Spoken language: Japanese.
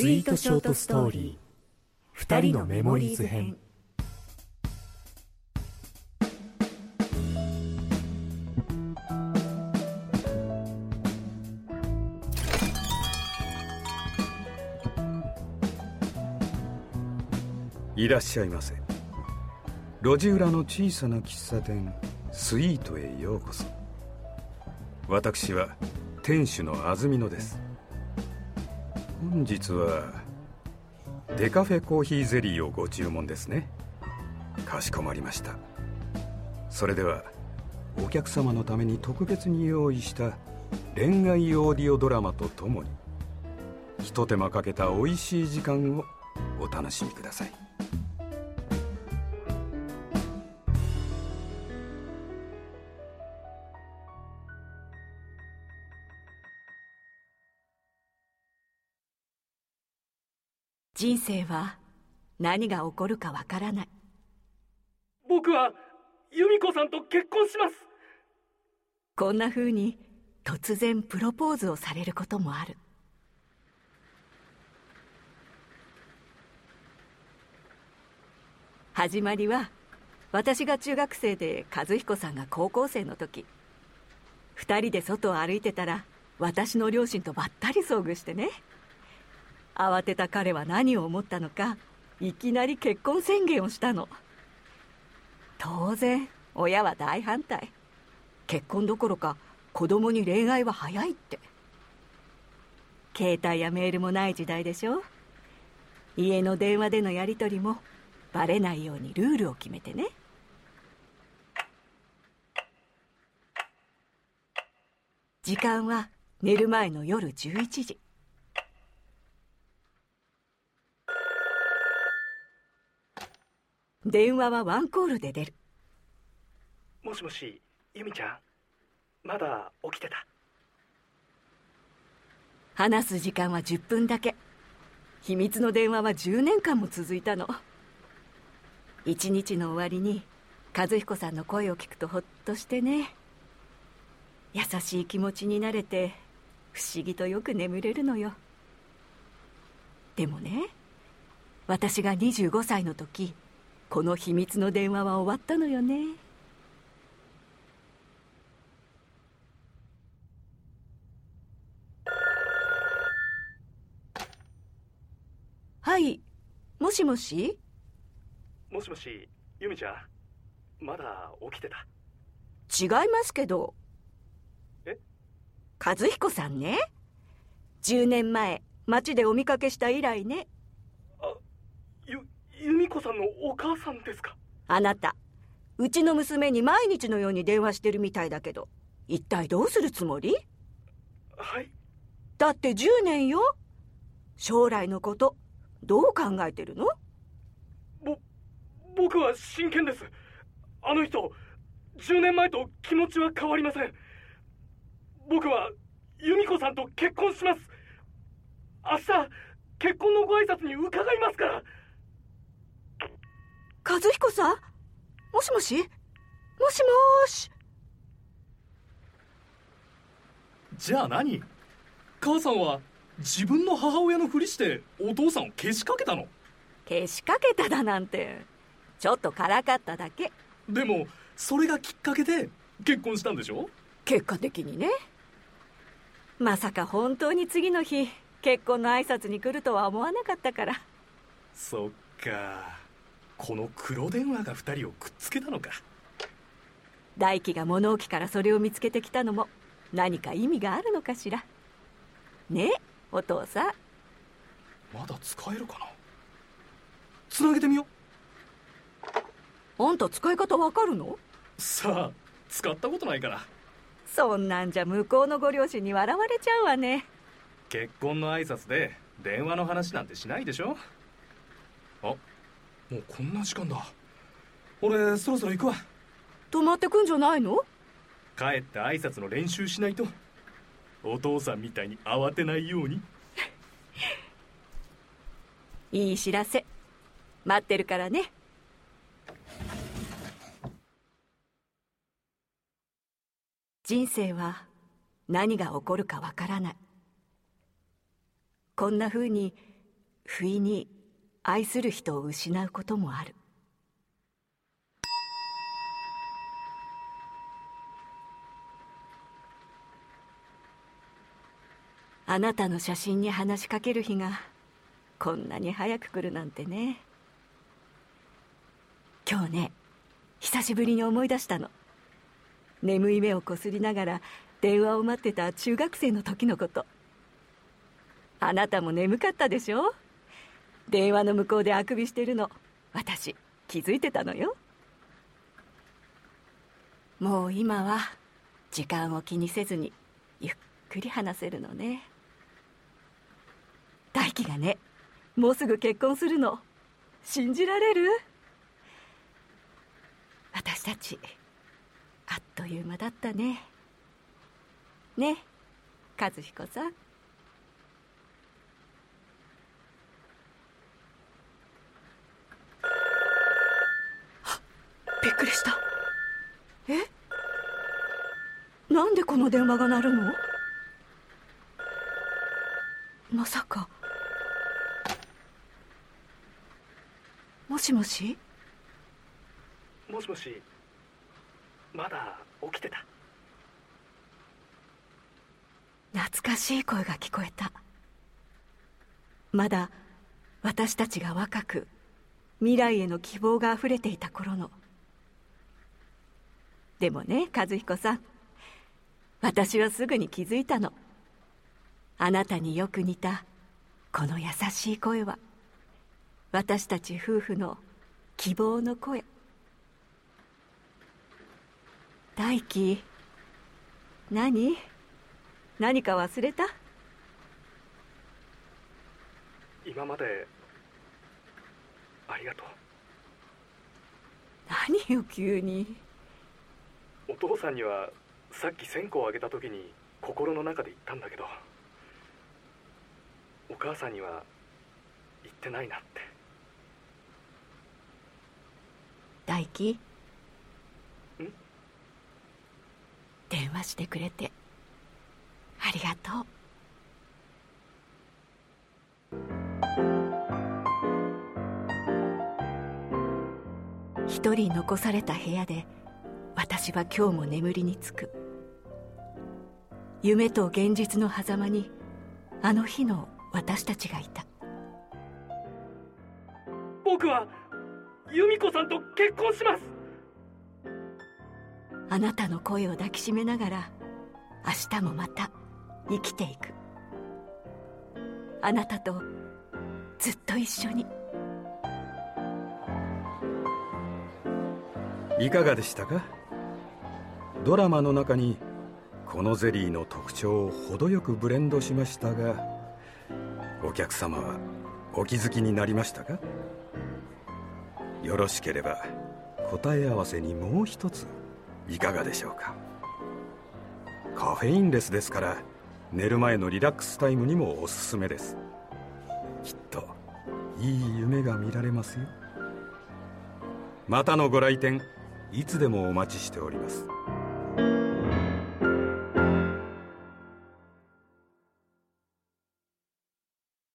スイートショートストーリー。二人のメモリーズ編。いらっしゃいませ。路地裏の小さな喫茶店スイートへようこそ。私は店主の安曇野です。本日はデカフェコーヒーゼリーをご注文ですね。かしこまりました。それではお客様のために特別に用意した恋愛オーディオドラマとともにひと手間かけた美味しい時間をお楽しみください。人生は何が起こるかわからない。僕は由美子さんと結婚します。こんな風に突然プロポーズをされることもある。始まりは私が中学生で和彦さんが高校生の時。二人で外を歩いてたら私の両親とばったり遭遇してね慌てた彼は何を思ったのかいきなり結婚宣言をしたの。当然親は大反対。結婚どころか子供に恋愛は早いって。携帯やメールもない時代でしょ。家の電話でのやり取りもバレないようにルールを決めてね。時間は寝る前の夜11時。電話はワンコールで出る。もしもし由美ちゃん。まだ起きてた？話す時間は10分だけ。秘密の電話は10年間も続いたの。一日の終わりに和彦さんの声を聞くとほっとしてね。優しい気持ちになれて不思議とよく眠れるのよ。でもね私が25歳の時この秘密の電話は終わったのよね。はいもしもし？もしもし由美ちゃんまだ起きてた？違いますけど。え？和彦さんね。10年前街でお見かけした以来ね由美子さんのお母さんですか？あなたうちの娘に毎日のように電話してるみたいだけど一体どうするつもり？はい。だって10年よ。将来のことどう考えてるの？ぼ僕は真剣です。あの人10年前と気持ちは変わりません。僕は由美子さんと結婚します。明日結婚のご挨拶に伺いますから和彦さん？もしもし？もしもーし？じゃあ何？母さんは自分の母親のふりしてお父さんをけしかけたの？けしかけただなんて。ちょっとからかっただけ。でもそれがきっかけで結婚したんでしょ？結果的にね。まさか本当に次の日結婚の挨拶に来るとは思わなかったから。そっかこの黒電話が2人をくっつけたのか。大輝が物置からそれを見つけてきたのも何か意味があるのかしら。ねお父さん。まだ使えるかな？つなげてみよあんた使い方わかるの？うさあ使ったことないから。そんなんじゃ向こうのご両親に笑われちゃうわね。結婚の挨拶で電話の話なんてしないでしょ？あもうこんな時間だ。俺そろそろ行くわ。泊まってくんじゃないの？帰って挨拶の練習しないと。お父さんみたいに慌てないように。いい知らせ。待ってるからね。人生は何が起こるかわからない。こんな風に不意に愛する人を失うこともある。あなたの写真に話しかける日がこんなに早く来るなんてね。今日ね久しぶりに思い出したの。眠い目をこすりながら電話を待ってた中学生の時のこと。あなたも眠かったでしょ？電話の向こうであくびしてるの。私気づいてたのよ。もう今は時間を気にせずにゆっくり話せるのね。大輝がねもうすぐ結婚するの。信じられる？私たちあっという間だったね。ね和彦さんびっくりしたえなんでこの電話が鳴るの？まさか。もしもし？もしもし。まだ起きてた。懐かしい声が聞こえた。まだ私たちが若く未来への希望があふれていた頃の。でもね和彦さん私はすぐに気づいたの。あなたによく似たこの優しい声は。私たち夫婦の希望の声。大輝何？何か忘れた？今までありがとう。何よ急に。お父さんにはさっき線香をあげた時に心の中で言ったんだけどお母さんには言ってないなって。大輝ん？電話してくれて。ありがとう。一人残された部屋で私は今日も眠りにつく。夢と現実の狭間にあの日の私たちがいた。僕は由美子さんと結婚します。あなたの声を抱きしめながら明日もまた生きていく。あなたとずっと一緒に。いかがでしたか？ドラマの中にこのゼリーの特徴を程よくブレンドしましたがお客様はお気づきになりましたか？よろしければ答え合わせにもう一ついかがでしょうか？カフェインレスですから寝る前のリラックスタイムにもおすすめです。きっといい夢が見られますよ。またのご来店いつでもお待ちしております。thank you